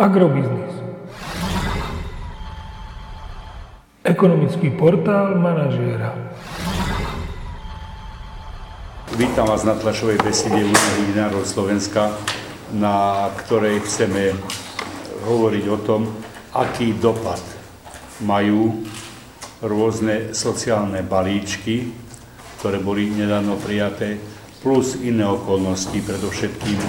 Agrobiznis. Ekonomický portál manažéra. Vítam vás na tlačovej besede Únie hydinárov Slovenska, na ktorej chceme hovoriť o tom, aký dopad majú rôzne sociálne balíčky, ktoré boli nedávno prijaté, plus iné okolnosti, predovšetkým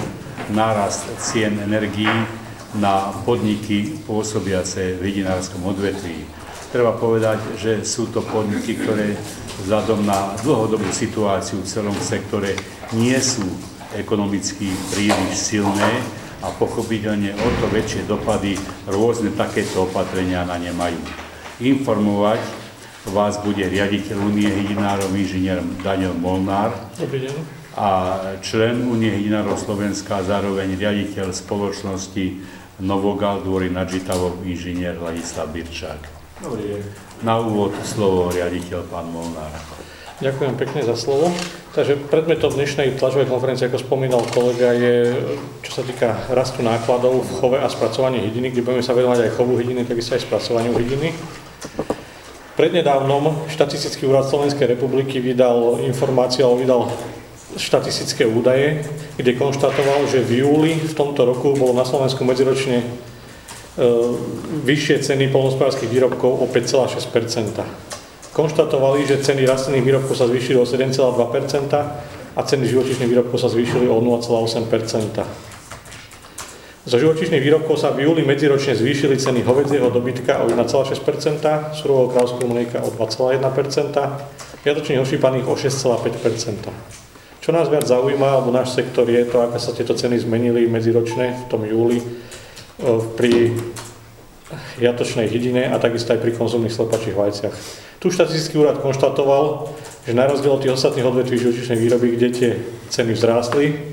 nárast cien energií na podniky pôsobiace v hydinárskom odvetví. Treba povedať, že sú to podniky, ktoré vzhľadom na dlhodobú situáciu v celom sektore nie sú ekonomicky príliš silné a pochopiteľne o to väčšie dopady rôzne takéto opatrenia na ne majú. Informovať vás bude riaditeľ Unie hydinárov inžinier Daniel Molnár. Dobrý deň. A člen Unie hydinárov Slovenska a zároveň riaditeľ spoločnosti Novogal dvory nad Žitavou inžinier Ladislav Birčák. Dobrý deň. Na úvod slovo riaditeľ pán Molnár. Ďakujem pekne za slovo. Takže predmetom dnešnej tlačovej konferencie, ako spomínal kolega, je, čo sa týka rastu nákladov v chove a spracovaní hydiny, kde budeme sa venovať aj chovu hydiny, takisto aj spracovaniu hydiny. Prednedávnom štatistický úrad Slovenskej republiky vydal informáciu, alebo vydal štatistické údaje, kde konštatoval, že v júli v tomto roku bolo na Slovensku medziročne e, vyššie ceny polnospodárských výrobkov o 5,6% Konštatovali, že ceny rastlinných výrobkov sa zvýšili o 7,2% a ceny živočíšnych výrobkov sa zvýšili o 0,8 Zo živočíšnych výrobkov sa v júli medziročne zvýšili ceny hovedzieho dobytka o 1,6% surového kráľovského mlieka o 2,1% viatočných ošípaných o 6,5 čo nás viac zaujíma, alebo náš sektor je to, ako sa tieto ceny zmenili medziročne v tom júli e, pri jatočnej hydine a takisto aj pri konzumných slepačích vajciach. Tu štatistický úrad konštatoval, že na rozdiel od tých ostatných odvetví živočíšnej výroby, kde tie ceny vzrástli,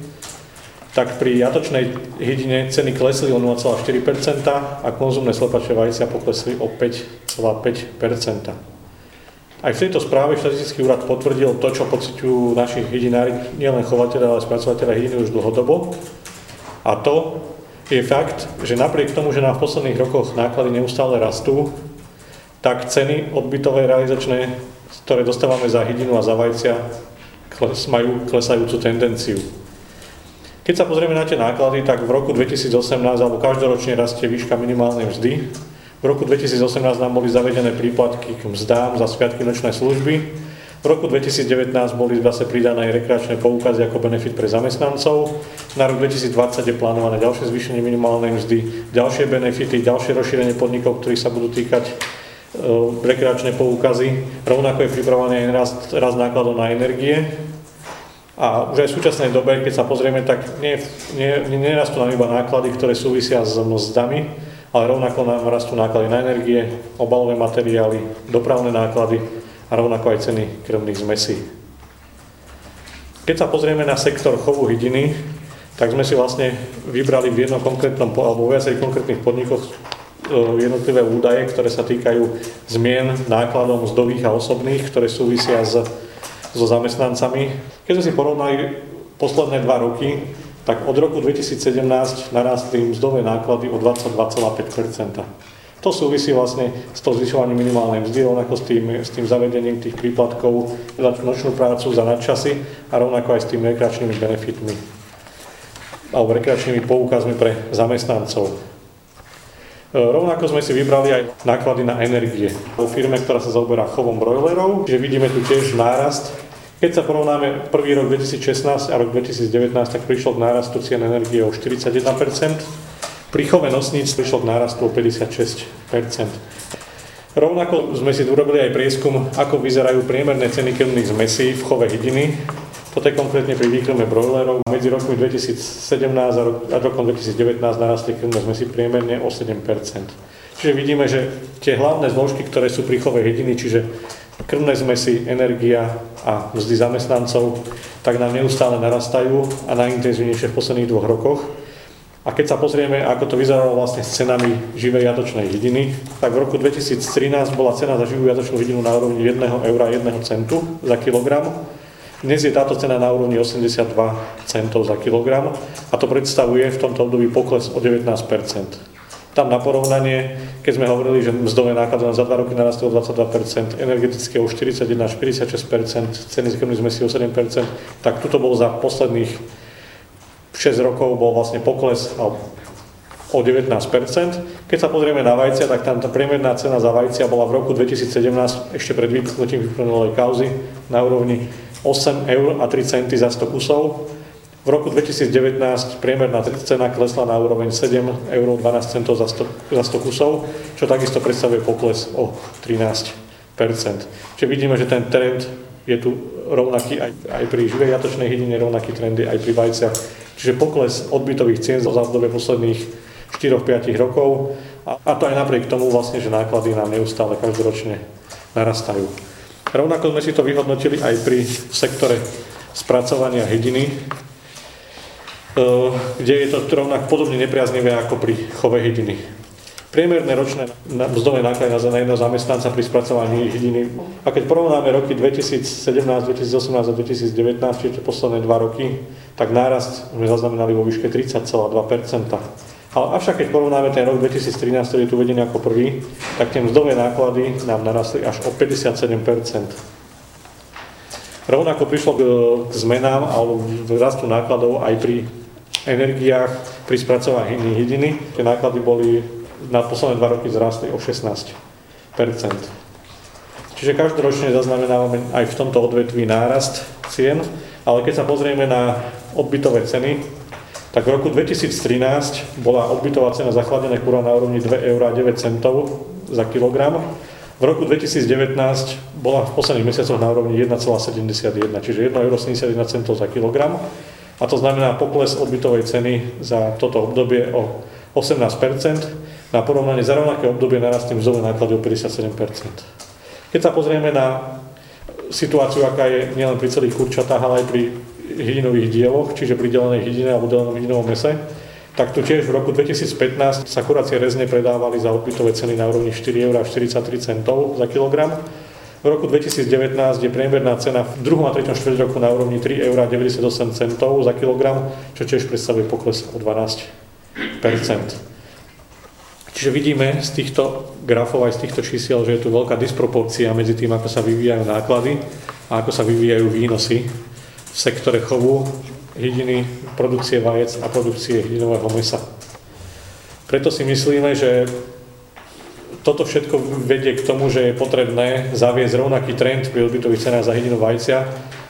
tak pri jatočnej hydine ceny klesli o 0,4% a konzumné slepačie vajcia poklesli o 5,5%. Aj v tejto správe štatistický úrad potvrdil to, čo pociťujú naši hydinári, nielen chovateľe, ale spracovateľe hydiny už dlhodobo. A to je fakt, že napriek tomu, že nám v posledných rokoch náklady neustále rastú, tak ceny odbytové realizačné, ktoré dostávame za hydinu a za vajcia, majú klesajúcu tendenciu. Keď sa pozrieme na tie náklady, tak v roku 2018 alebo každoročne rastie výška minimálnej mzdy, v roku 2018 nám boli zavedené príplatky k mzdám za sviatky nočnej služby. V roku 2019 boli zase pridané aj rekreačné poukazy ako benefit pre zamestnancov. Na rok 2020 je plánované ďalšie zvýšenie minimálnej mzdy, ďalšie benefity, ďalšie rozšírenie podnikov, ktorých sa budú týkať e, rekreačné poukazy. Rovnako je pripravený aj rast, rast nákladov na energie. A už aj v súčasnej dobe, keď sa pozrieme, tak nerastú nám iba náklady, ktoré súvisia s mzdami, ale rovnako nám rastú náklady na energie, obalové materiály, dopravné náklady a rovnako aj ceny krvných zmesí. Keď sa pozrieme na sektor chovu hydiny, tak sme si vlastne vybrali v jednom konkrétnom, alebo v viacerých konkrétnych podnikoch e, jednotlivé údaje, ktoré sa týkajú zmien nákladov mzdových a osobných, ktoré súvisia s, so zamestnancami. Keď sme si porovnali posledné dva roky, tak od roku 2017 narástli mzdové náklady o 22,5% to súvisí vlastne s tou zvyšovaním minimálnej mzdy, rovnako s tým, s tým zavedením tých príplatkov za nočnú prácu, za nadčasy a rovnako aj s tými rekreačnými benefitmi alebo rekreačnými poukazmi pre zamestnancov. E, rovnako sme si vybrali aj náklady na energie. Vo firme, ktorá sa zaoberá chovom brojlerov, že vidíme tu tiež nárast keď sa porovnáme prvý rok 2016 a rok 2019, tak prišlo k nárastu cien energie o 41%. Pri chove nosníc prišlo k nárastu o 56%. Rovnako sme si urobili aj prieskum, ako vyzerajú priemerné ceny krmných zmesí v chove hydiny. Toto je konkrétne pri výkrme brojlerov. Medzi rokmi 2017 a, rok, a rokom 2019 narastli krmné zmesy priemerne o 7%. Čiže vidíme, že tie hlavné zložky, ktoré sú pri chove hydiny, čiže krmné zmesy, energia a mzdy zamestnancov, tak nám neustále narastajú a najintenzívnejšie v posledných dvoch rokoch. A keď sa pozrieme, ako to vyzeralo vlastne s cenami živej jatočnej hydiny, tak v roku 2013 bola cena za živú jatočnú hydinu na úrovni 1 eura 1 centu za kilogram. Dnes je táto cena na úrovni 82 centov za kilogram a to predstavuje v tomto období pokles o 19 Tam na porovnanie, keď sme hovorili, že mzdové náklady za 2 roky narastli o 22%, energetické o 41 až 46%, ceny sme si o 7%, tak tuto bol za posledných 6 rokov bol vlastne pokles o 19 Keď sa pozrieme na vajcia, tak tam tá priemerná cena za vajcia bola v roku 2017, ešte pred vypnutím vyplnulej kauzy, na úrovni 8 eur a 3 centy za 100 kusov. V roku 2019 priemerná cena klesla na úroveň 7 eur 12 centov za 100, za 100 kusov, čo takisto predstavuje pokles o 13% Čiže vidíme, že ten trend je tu rovnaký aj, aj pri živej jatočnej hydine, rovnaký trendy aj pri vajciach. Čiže pokles odbytových cien za obdobie posledných 4-5 rokov a, a to aj napriek tomu vlastne, že náklady nám neustále každoročne narastajú. Rovnako sme si to vyhodnotili aj pri sektore spracovania hydiny, kde je to rovnak podobne nepriaznivé ako pri chove hydiny. Priemerné ročné mzdové náklady na jedného zamestnanca pri spracovaní hydiny. A keď porovnáme roky 2017, 2018 a 2019, čiže posledné dva roky, tak nárast sme zaznamenali vo výške 30,2 ale avšak keď porovnáme ten rok 2013, ktorý je tu uvedený ako prvý, tak tie mzdové náklady nám narastli až o 57% Rovnako prišlo k, k zmenám alebo rastu nákladov aj pri energiách, pri spracovaní hydiny. Tie náklady boli na posledné dva roky zrastli o 16 Čiže každoročne zaznamenávame aj v tomto odvetví nárast cien, ale keď sa pozrieme na odbytové ceny, tak v roku 2013 bola odbytová cena zachladené kura na úrovni 2,09 eur za kilogram. V roku 2019 bola v posledných mesiacoch na úrovni 1,71, čiže 1,71 eur za kilogram. A to znamená pokles odbytovej ceny za toto obdobie o 18% Na porovnanie za rovnaké obdobie narastli mzdové náklady o 57 Keď sa pozrieme na situáciu, aká je nielen pri celých kurčatách, ale aj pri hydinových dieloch, čiže pridelenej hydine alebo delenom hydinovom mese, tak tu tiež v roku 2015 sa kuracie rezne predávali za odbytové ceny na úrovni 4,43 eur za kilogram. V roku 2019 je priemerná cena v druhom a treťom štvrť roku na úrovni 3,98 eur za kilogram, čo tiež predstavuje pokles o 12% Čiže vidíme z týchto grafov aj z týchto čísiel, že je tu veľká disproporcia medzi tým, ako sa vyvíjajú náklady a ako sa vyvíjajú výnosy v sektore chovu hydiny, produkcie vajec a produkcie hydinového mesa. Preto si myslíme, že toto všetko vedie k tomu, že je potrebné zaviesť rovnaký trend pri odbytových cenách za hydinu vajcia,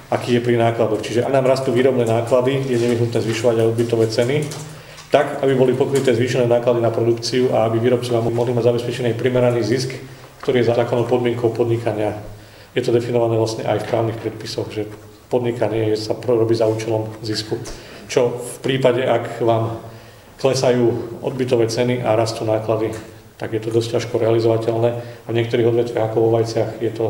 aký je pri nákladoch. Čiže ak nám rastú výrobné náklady, je nevyhnutné zvyšovať aj odbytové ceny, tak, aby boli pokryté zvýšené náklady na produkciu a aby výrobcovia mohli mať zabezpečený primeraný zisk, ktorý je zákonnou podmienkou podnikania. Je to definované vlastne aj v právnych predpisoch, že podnikanie sa robí za účelom zisku. Čo v prípade, ak vám klesajú odbytové ceny a rastú náklady, tak je to dosť ťažko realizovateľné a v niektorých odvetviach ako vo vajciach je to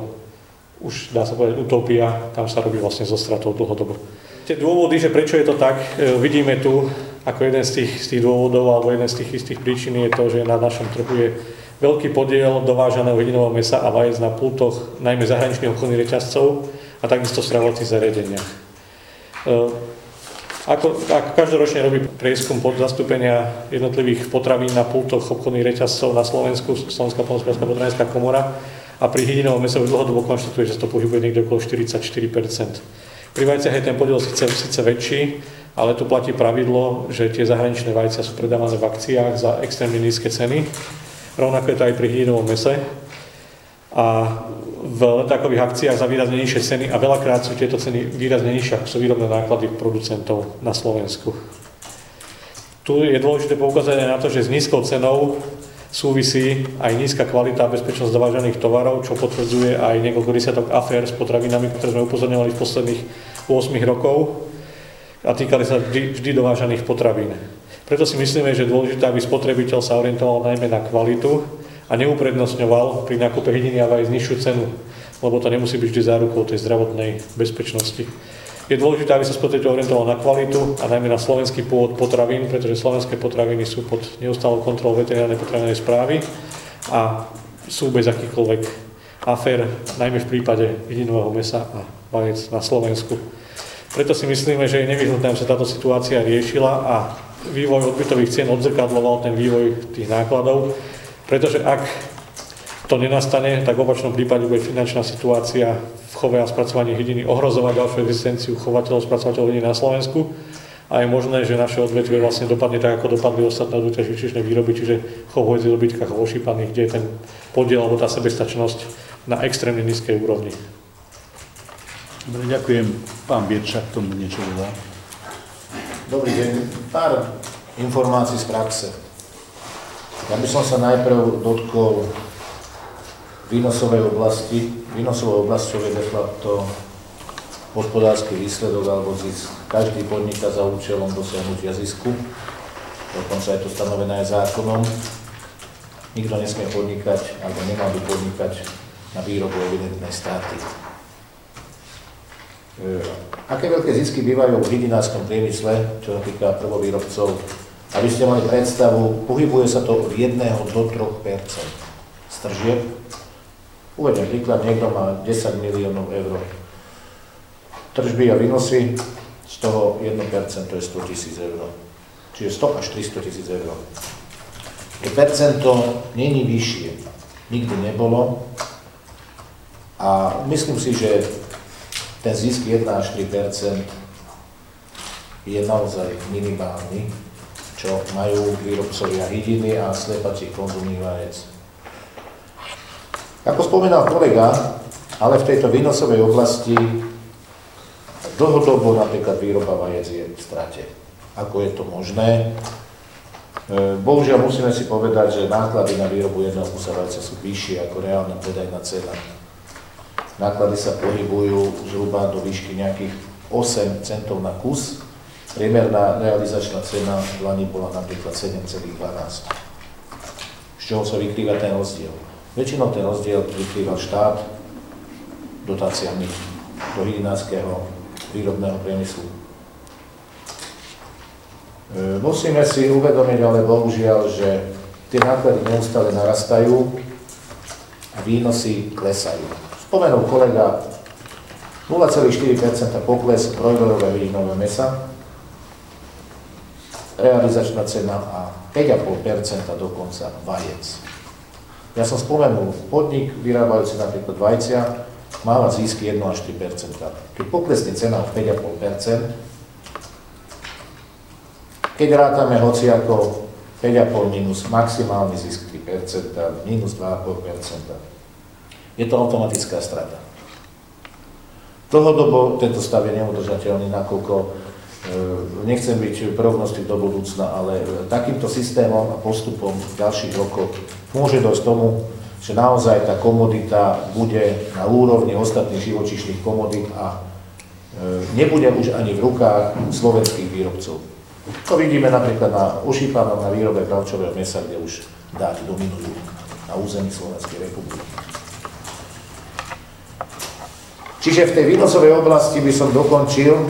už dá sa povedať utopia, tam sa robí vlastne zo stratou dlhodobo. Tie dôvody, že prečo je to tak, e, vidíme tu ako jeden z tých, z tých dôvodov alebo jeden z tých istých príčin je to, že na našom trhu je veľký podiel dovážaného hodinového mesa a vajec na pultoch najmä zahraničných obchodných reťazcov, a takisto v stravovacích zariadeniach. Ako, ako každoročne robí prieskum pod zastúpenia jednotlivých potravín na pultoch obchodných reťazcov na Slovensku, Slovenská polnospodárska potravinská komora a pri hydinovom mese už dlhodobo konštatuje, že sa to pohybuje niekde okolo 44 Pri vajciach je ten podiel síce, síce väčší, ale tu platí pravidlo, že tie zahraničné vajcia sú predávané v akciách za extrémne nízke ceny. Rovnako je to aj pri hydinovom mese. A v letákových akciách za výrazne nižšie ceny a veľakrát sú tieto ceny výrazne nižšie, ako sú výrobné náklady producentov na Slovensku. Tu je dôležité poukázať na to, že s nízkou cenou súvisí aj nízka kvalita a bezpečnosť dovážaných tovarov, čo potvrdzuje aj niekoľko desiatok afér s potravinami, ktoré sme upozorňovali v posledných 8 rokov a týkali sa vždy, vždy dovážaných potravín. Preto si myslíme, že je dôležité, aby spotrebiteľ sa orientoval najmä na kvalitu a neuprednostňoval pri nákupe hydiny a aj nižšiu cenu, lebo to nemusí byť vždy zárukou tej zdravotnej bezpečnosti. Je dôležité, aby sa spotrebiteľ orientoval na kvalitu a najmä na slovenský pôvod potravín, pretože slovenské potraviny sú pod neustálou kontrolou veterinárnej potravinovej správy a sú bez akýchkoľvek afér, najmä v prípade hydinového mesa a vajec na Slovensku. Preto si myslíme, že je nevyhnutné, aby sa táto situácia riešila a vývoj odbytových cien odzrkadloval ten vývoj tých nákladov, pretože ak to nenastane, tak v opačnom prípade bude finančná situácia v chove a spracovaní hydiny ohrozovať ďalšiu existenciu chovateľov, spracovateľov hydiny na Slovensku a je možné, že naše odvetvie vlastne dopadne tak, ako dopadli ostatné odvetvia živočíšnej výroby, čiže chov hovedzi dobytka, chov ošípaných, kde je ten podiel alebo tá sebestačnosť na extrémne nízkej úrovni. Dobre, ďakujem. Pán Bierčak k tomu niečo dodá. Dobrý deň. Pár informácií z praxe. Ja by som sa najprv dotkol výnosovej oblasti. Výnosová oblasť, čo je de facto hospodársky výsledok alebo zisk. Každý podniká za účelom dosiahnutia zisku, dokonca je to stanovené aj zákonom. Nikto nesmie podnikať alebo nemal by podnikať na výrobu evidentnej straty. E, aké veľké zisky bývajú v hydinárskom priemysle, čo sa týka prvovýrobcov? Aby ste mali predstavu, pohybuje sa to od 1 do 3 z tržieb. Uvedem príklad, niekto má 10 miliónov eur tržby a výnosy, z toho 1% to je 100 tisíc eur. Čiže 100 až 300 tisíc eur. To percento není vyššie. Nikdy nebolo. A myslím si, že ten zisk 1 až 3 je naozaj minimálny, čo majú výrobcovia hydiny a slepacích konzumných vajec. Ako spomínal kolega, ale v tejto výnosovej oblasti Dlhodobo napríklad výroba vajec je v strate. Ako je to možné? E, bohužiaľ musíme si povedať, že náklady na výrobu jedného kusa vajca sú vyššie ako reálna predajná cena. Náklady sa pohybujú zhruba do výšky nejakých 8 centov na kus. Priemerná realizačná cena v Lani bola napríklad 7,12. Z čoho sa vykrýva ten rozdiel? Väčšinou ten rozdiel vykrýva štát dotáciami do hydinárskeho výrobného priemyslu. E, musíme si uvedomiť ale bohužiaľ, že tie náklady neustále narastajú a výnosy klesajú. Spomenul kolega 0,4% pokles brojlerového hydinové mesa, realizačná cena a 5,5% dokonca vajec. Ja som spomenul podnik vyrábajúci napríklad vajcia, máva zisky 1 až 3 Keď poklesne cena o 5,5 keď rátame hoci ako 5,5 minus maximálny zisk 3 minus 2,5 je to automatická strata. Dlhodobo tento stav je neudržateľný, nakoľko nechcem byť prognostik do budúcna, ale takýmto systémom a postupom v ďalších rokoch môže dojsť tomu, že naozaj tá komodita bude na úrovni ostatných živočišných komodít a e, nebude už ani v rukách slovenských výrobcov. To vidíme napríklad na ušípanom na výrobe bravčového mesa, kde už dáť dominujú na území Slovenskej republiky. Čiže v tej výnosovej oblasti by som dokončil, e,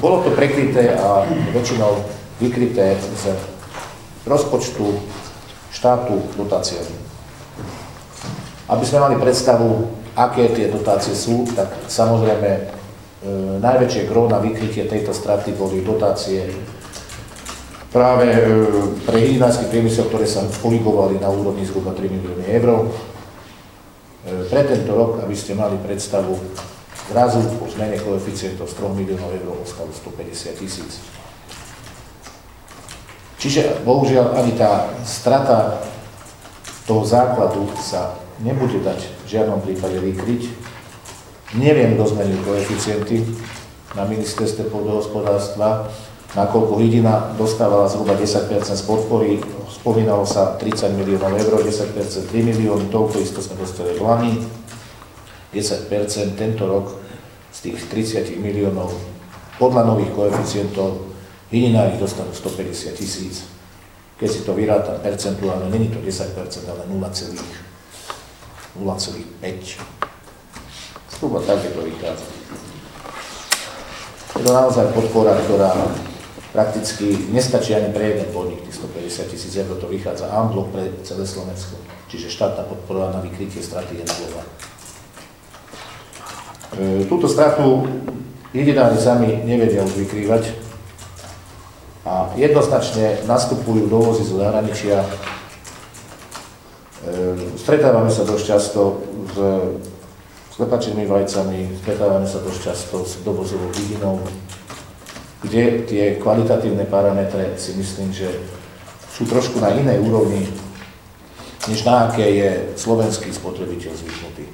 bolo to prekryté a väčšinou vykryté z rozpočtu štátu dotáciami. Aby sme mali predstavu, aké tie dotácie sú, tak samozrejme e, najväčšie gro na vykrytie tejto straty boli dotácie práve e, pre hydinársky priemysel, ktoré sa pohybovali na úrovni zhruba 3 milióny eur. E, pre tento rok, aby ste mali predstavu, zrazu po zmene koeficientov z 3 miliónov eur ostalo 150 tisíc. Čiže bohužiaľ ani tá strata toho základu sa nebude dať v žiadnom prípade vykryť. Neviem, kto zmenil koeficienty na ministerstve pôdohospodárstva, nakoľko Hydina dostávala zhruba 10 z podpory, spomínalo sa 30 miliónov eur, 10 3 milióny, toľko isto sme dostali v Lani, 10% tento rok z tých 30 miliónov podľa nových koeficientov Hydinári dostanú 150 tisíc. Keď si to vyráta percentuálne, není to 10% ale 0, 0,5. Zhruba tak je to vychádza. Je to naozaj podpora, ktorá prakticky nestačí ani pre jeden podnik, tých 150 tisíc eur, to vychádza amblok pre celé Slovensko. Čiže štátna podpora na vykrytie straty je nulová. E, túto stratu jedinári sami nevedia vykrývať. A jednoznačne nastupujú dovozy z zahraničia. E, stretávame sa dosť často s slepačnými vajcami, stretávame sa dosť často s dovozovou vidinou, kde tie kvalitatívne parametre si myslím, že sú trošku na inej úrovni, než na aké je slovenský spotrebiteľ zvyknutý.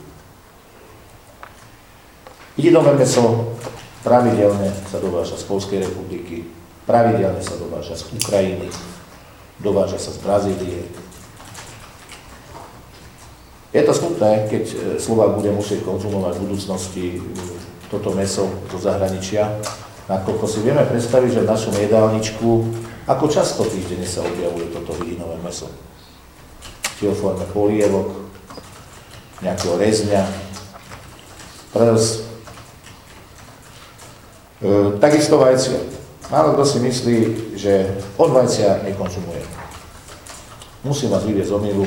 Vidinové meso pravidelne sa dováža z Polskej republiky, pravidelne sa dováža z Ukrajiny, dováža sa z Brazílie. Je to smutné, keď e, Slovák bude musieť konzumovať v budúcnosti e, toto meso zo zahraničia, nakoľko si vieme predstaviť, že v našom jedálničku, ako často týždenne sa objavuje toto vidinové meso. Či o forme polievok, nejakého rezňa, prs, E, takisto vajcia. Málo kto si myslí, že on vajcia nekonzumuje. Musím vás vyviezť z omilu,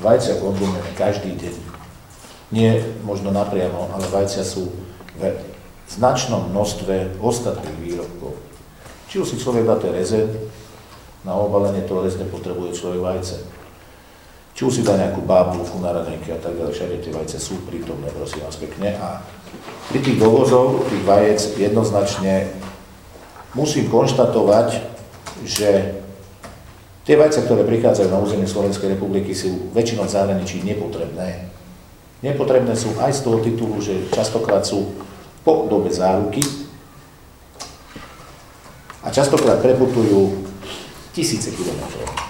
vajcia konzumujeme každý deň. Nie možno napriamo, ale vajcia sú v značnom množstve ostatných výrobkov. Či už si človek dá tie reze, na obalenie toho rezne potrebuje človek vajce. Či už si dá nejakú bábulku na radenky a tak ďalej, všade tie vajce sú prítomné, prosím vás pekne. A pri tých dovozov, tých vajec jednoznačne musím konštatovať, že tie vajce, ktoré prichádzajú na územie Slovenskej republiky, sú väčšinou v zahraničí nepotrebné. Nepotrebné sú aj z toho titulu, že častokrát sú po dobe záruky a častokrát preputujú tisíce kilometrov.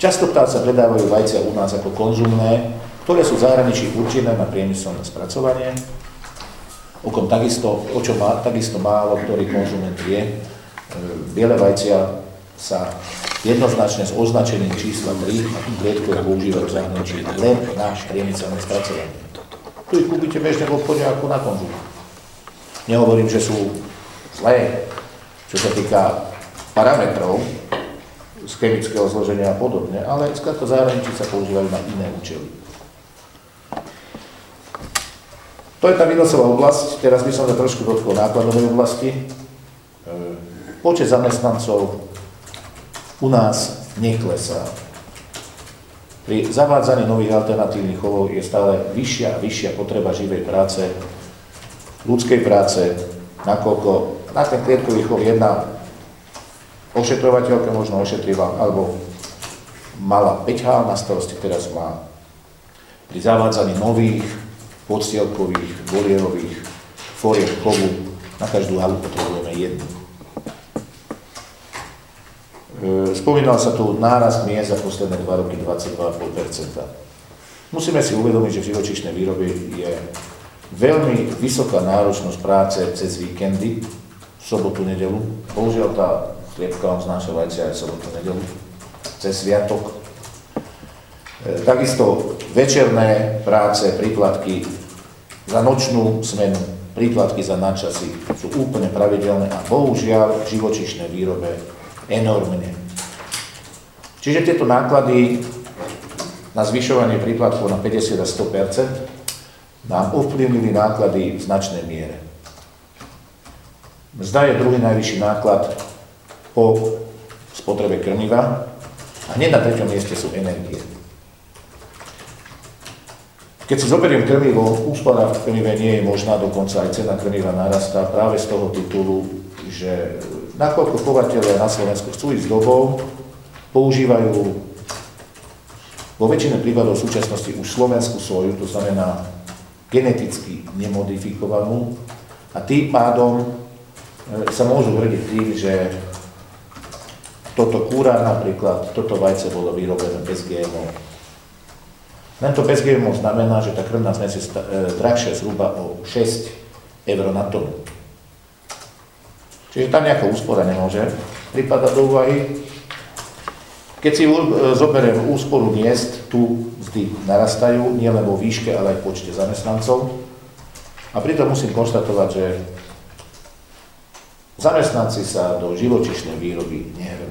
Častokrát sa predávajú vajcia u nás ako konzumné, ktoré sú v zahraničí určené na priemyselné spracovanie, o kom takisto, o čo má, takisto málo ktorý konzument vie. E, biele vajcia sa jednoznačne s označením čísla 3 a klietkou používajú v zahraničí len na priemyselné spracovanie. Tu ich kúpite bežne v obchode ako na konzum. Nehovorím, že sú zlé, čo sa týka parametrov z chemického zloženia a podobne, ale skrátka zahraničí sa používajú na iné účely. To je tá výnosová oblasť, teraz by som sa trošku dotkol nákladovej oblasti. E, počet zamestnancov u nás neklesá. Pri zavádzaní nových alternatívnych chovov je stále vyššia a vyššia potreba živej práce, ľudskej práce, nakoľko na ten klietkový chov jedna ošetrovateľka možno ošetrila, alebo mala 5 hál na starosti, teraz má pri zavádzaní nových podstielkových, volierových foriek chovu, na každú halu potrebujeme jednu. E, spomínal sa tu nárast miest za posledné 2 roky 22,5% Musíme si uvedomiť, že v živočišnej výrobe je veľmi vysoká náročnosť práce cez víkendy, sobotu, nedelu. Bohužiaľ tá chliebka on znáša vajcia aj sobotu, nedelu, cez sviatok. E, takisto večerné práce, príplatky za nočnú smenu, príplatky za nadčasy sú úplne pravidelné a bohužiaľ v živočišnej výrobe enormne. Čiže tieto náklady na zvyšovanie príplatkov na 50 a 100 nám ovplyvnili náklady v značnej miere. Mzda je druhý najvyšší náklad po spotrebe krmiva a hneď na treťom mieste sú energie. Keď si zoberiem krmivo, úspora v krmive nie je možná, dokonca aj cena krmiva narastá práve z toho titulu, že nakoľko chovateľe na Slovensku chcú ísť dobou, používajú vo väčšine prípadov súčasnosti už slovenskú soju, to znamená geneticky nemodifikovanú a tým pádom e, sa môžu hrdiť tým, že toto kúra napríklad, toto vajce bolo vyrobené bez GMO, len to bez GMO znamená, že tá krvná zmes je e, drahšia zhruba o 6 eur na tonu. Čiže tam nejaká úspora nemôže pripadať do úvahy. Keď si e, zoberiem úsporu miest, tu mzdy narastajú, nielen vo výške, ale aj v počte zamestnancov. A pritom musím konštatovať, že zamestnanci sa do živočišnej výroby nehrnú.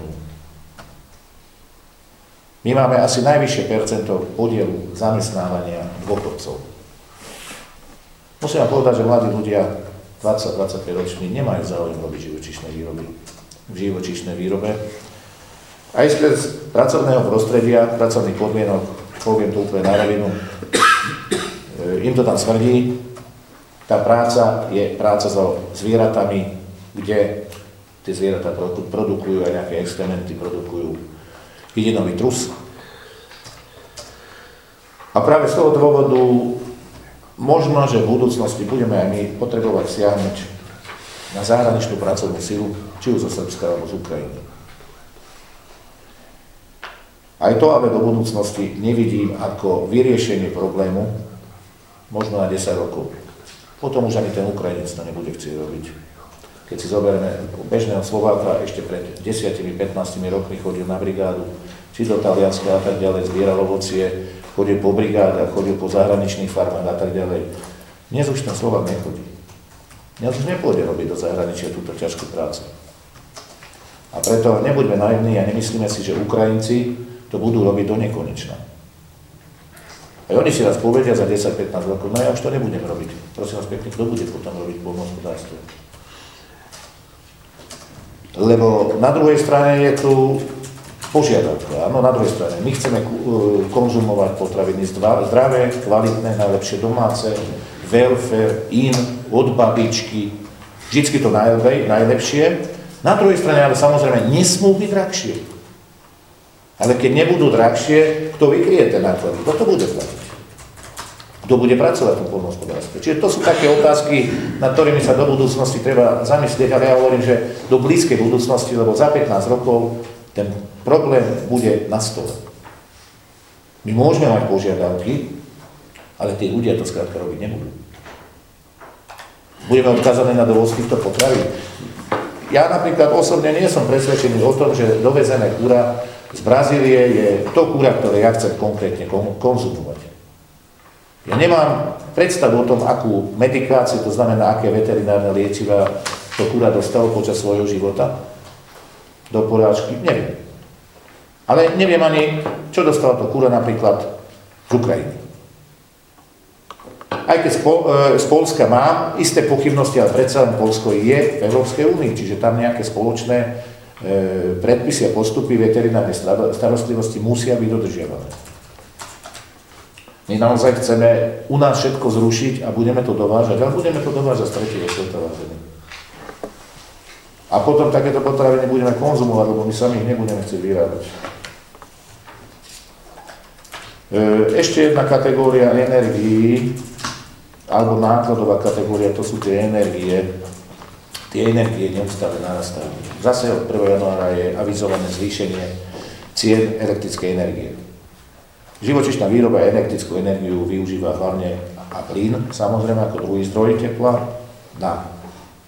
My máme asi najvyššie percento podielu zamestnávania dôchodcov. Musím vám povedať, že mladí ľudia 20-25 roční nemajú záujem robiť živočišné výroby. v živočíšnej výrobe. Aj z pracovného prostredia, pracovných podmienok, poviem to úplne na rovinu, e, im to tam smrdí. Tá práca je práca so zvieratami, kde tie zvieratá produkujú aj nejaké extrementy, produkujú hydinový trus. A práve z toho dôvodu možno, že v budúcnosti budeme aj my potrebovať siahnuť na zahraničnú pracovnú silu, či už zo Srbska alebo z Ukrajiny. Aj to ale do budúcnosti nevidím ako vyriešenie problému, možno na 10 rokov. Potom už ani ten Ukrajinec to nebude chcieť robiť. Keď si zoberieme bežného Slováka, ešte pred 10-15 rokmi chodil na brigádu, či do Talianska a tak ďalej, zbieral ovocie, chodil po brigádach, chodil po zahraničných farmách a tak ďalej. Dnes už ten Slovak nechodí. Dnes už nepôjde robiť do zahraničia túto ťažkú prácu. A preto nebuďme naivní a nemyslíme si, že Ukrajinci to budú robiť do nekonečna. A oni si raz povedia za 10-15 rokov, no ja už to nebudem robiť. Prosím vás pekne, kto bude potom robiť polnohospodárstvo? Lebo na druhej strane je tu požiadavka. Áno, na druhej strane, my chceme konzumovať potraviny zdravé, kvalitné, najlepšie domáce, welfare, in, od babičky, vždycky to najlepšie. Na druhej strane, ale samozrejme, nesmú byť drahšie. Ale keď nebudú drahšie, kto vykrie ten náklady? Kto to bude platiť? Kto bude pracovať v tom polnohospodárstve? Čiže to sú také otázky, nad ktorými sa do budúcnosti treba zamyslieť, ale ja hovorím, že do blízkej budúcnosti, lebo za 15 rokov ten problém bude na stole. My môžeme mať požiadavky, ale tí ľudia to skrátka robiť nebudú. Budeme odkázané na dovoz týchto potravín. Ja napríklad osobne nie som presvedčený o tom, že dovezené kúra z Brazílie je to kúra, ktoré ja chcem konkrétne konzumovať. Ja nemám predstavu o tom, akú medikáciu, to znamená, aké veterinárne liečiva to kúra dostalo počas svojho života do porážky, neviem. Ale neviem ani, čo dostala to kúra napríklad z Ukrajiny. Aj keď e, z Polska mám isté pochybnosti, ale predsa len Polsko je v Európskej únii, čiže tam nejaké spoločné E, predpisy a postupy veterinárnej starostlivosti musia byť dodržiavané. My naozaj chceme u nás všetko zrušiť a budeme to dovážať, ale budeme to dovážať z tretieho sveta, vážený. A potom takéto potraviny budeme konzumovať, lebo my sami ich nebudeme chcieť vyrábať. E, ešte jedna kategória energií, alebo nákladová kategória, to sú tie energie tie energie neustále narastajú. Zase od 1. januára je avizované zvýšenie cien elektrickej energie. Živočišná výroba elektrickú energiu využíva hlavne a plyn, samozrejme ako druhý zdroj tepla na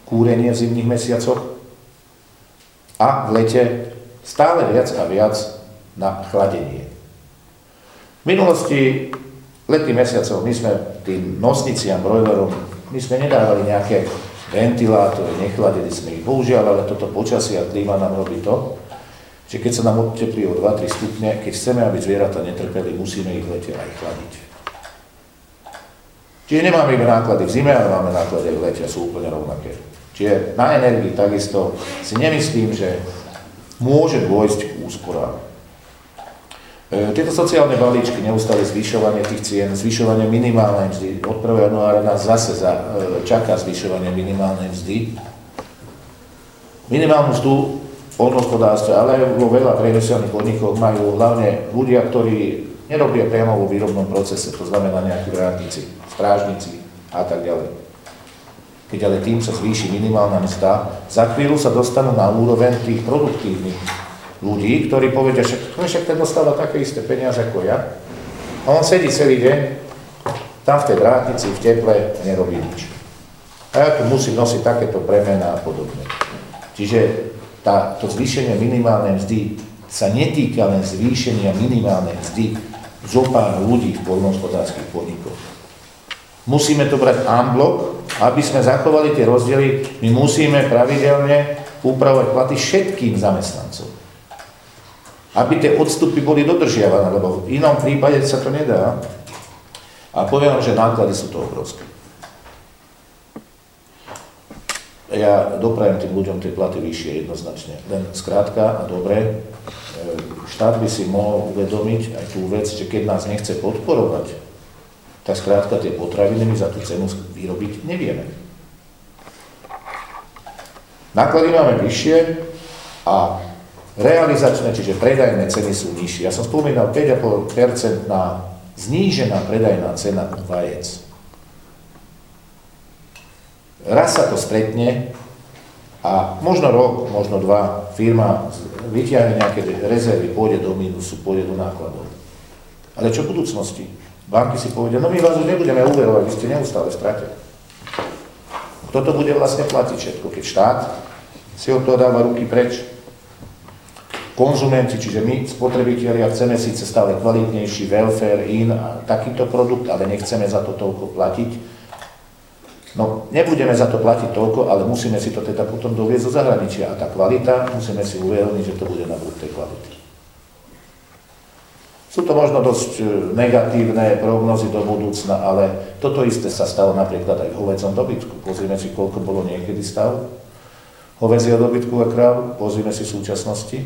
kúrenie v zimných mesiacoch a v lete stále viac a viac na chladenie. V minulosti letných mesiacov my sme tým nosniciam, brojlerom, my sme nedávali nejaké ventilátory, nechladili sme ich. Bohužiaľ, ale toto počasie a klíma nám robí to, že keď sa nám odteplí o 2-3 stupne, keď chceme, aby zvieratá netrpeli, musíme ich v lete aj chladiť. Čiže nemáme iba náklady v zime, ale máme náklady aj v lete a sú úplne rovnaké. Čiže na energii takisto si nemyslím, že môže dôjsť k úsporám. E, tieto sociálne balíčky, neustále zvyšovanie tých cien, zvyšovanie minimálnej mzdy, od 1. januára nás zase za, e, čaká zvyšovanie minimálnej mzdy. Minimálnu mzdu polnohospodárstve, ale aj vo veľa priemyselných podnikoch majú hlavne ľudia, ktorí nerobia priamo vo výrobnom procese, to znamená nejakí vrátnici, strážnici a tak ďalej. Keď ale tým sa zvýši minimálna mzda, za chvíľu sa dostanú na úroveň tých produktívnych ľudí, ktorí povedia, že však ten dostáva také isté peniaze ako ja. A on sedí celý deň tam v tej drátnici, v teple nerobí nič. A ja tu musím nosiť takéto bremena a podobne. Čiže tá, to zvýšenie minimálnej mzdy sa netýka len zvýšenia minimálnej mzdy zo pár ľudí v poľnohospodárských podnikoch. Musíme to brať unblock, aby sme zachovali tie rozdiely, my musíme pravidelne upravovať platy všetkým zamestnancom aby tie odstupy boli dodržiavané, lebo v inom prípade sa to nedá. A poviem že náklady sú to obrovské. Ja doprajem tým ľuďom tie platy vyššie jednoznačne. Len skrátka a dobre, e, štát by si mohol uvedomiť aj tú vec, že keď nás nechce podporovať, tak skrátka tie potraviny my za tú cenu vyrobiť nevieme. Náklady máme vyššie a realizačné, čiže predajné ceny sú nižšie. Ja som spomínal 5,5% na znížená predajná cena vajec. Raz sa to stretne a možno rok, možno dva, firma vytiahne nejaké rezervy, pôjde do mínusu, pôjde do nákladov. Ale čo v budúcnosti? Banky si povedia, no my vás už nebudeme uverovať, vy ste neustále v strate. Kto to bude vlastne platiť všetko, keď štát si od toho dáva ruky preč? Konzumenti, čiže my, spotrebitelia, chceme síce stále kvalitnejší welfare, in a takýto produkt, ale nechceme za to toľko platiť. No, nebudeme za to platiť toľko, ale musíme si to teda potom doviezť zo zahraničia. A tá kvalita, musíme si uvedomiť, že to bude na tej kvality. Sú to možno dosť e, negatívne prognozy do budúcna, ale toto isté sa stalo napríklad aj v hovedzom dobytku. Pozrime si, koľko bolo niekedy stav hovedzieho dobytku a kráv, pozrime si v súčasnosti.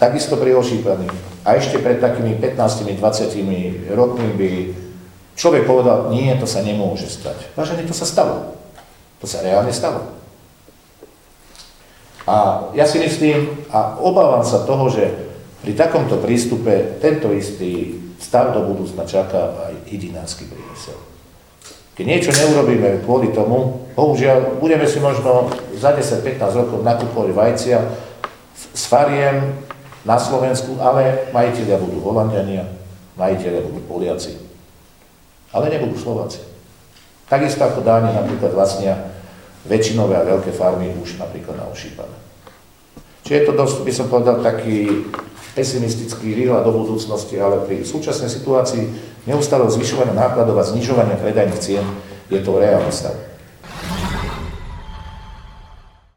Takisto pri ošípaní. A ešte pred takými 15-20 rokmi by človek povedal, nie, to sa nemôže stať. Vážený, to sa stalo. To sa reálne stalo. A ja si myslím a obávam sa toho, že pri takomto prístupe tento istý stav do budúcna čaká aj idinársky priemysel. Keď niečo neurobíme kvôli tomu, bohužiaľ, budeme si možno za 10-15 rokov nakupovať vajcia s fariem na Slovensku, ale majiteľia budú Holandiania, majiteľia budú Poliaci, ale nebudú Slováci. Takisto ako Dáni napríklad vlastnia väčšinové a veľké farmy už napríklad na ošípané. Čiže je to dosť, by som povedal, taký pesimistický výhľad do budúcnosti, ale pri súčasnej situácii neustáleho zvyšovania nákladov a znižovania predajných cien je to reálny stav.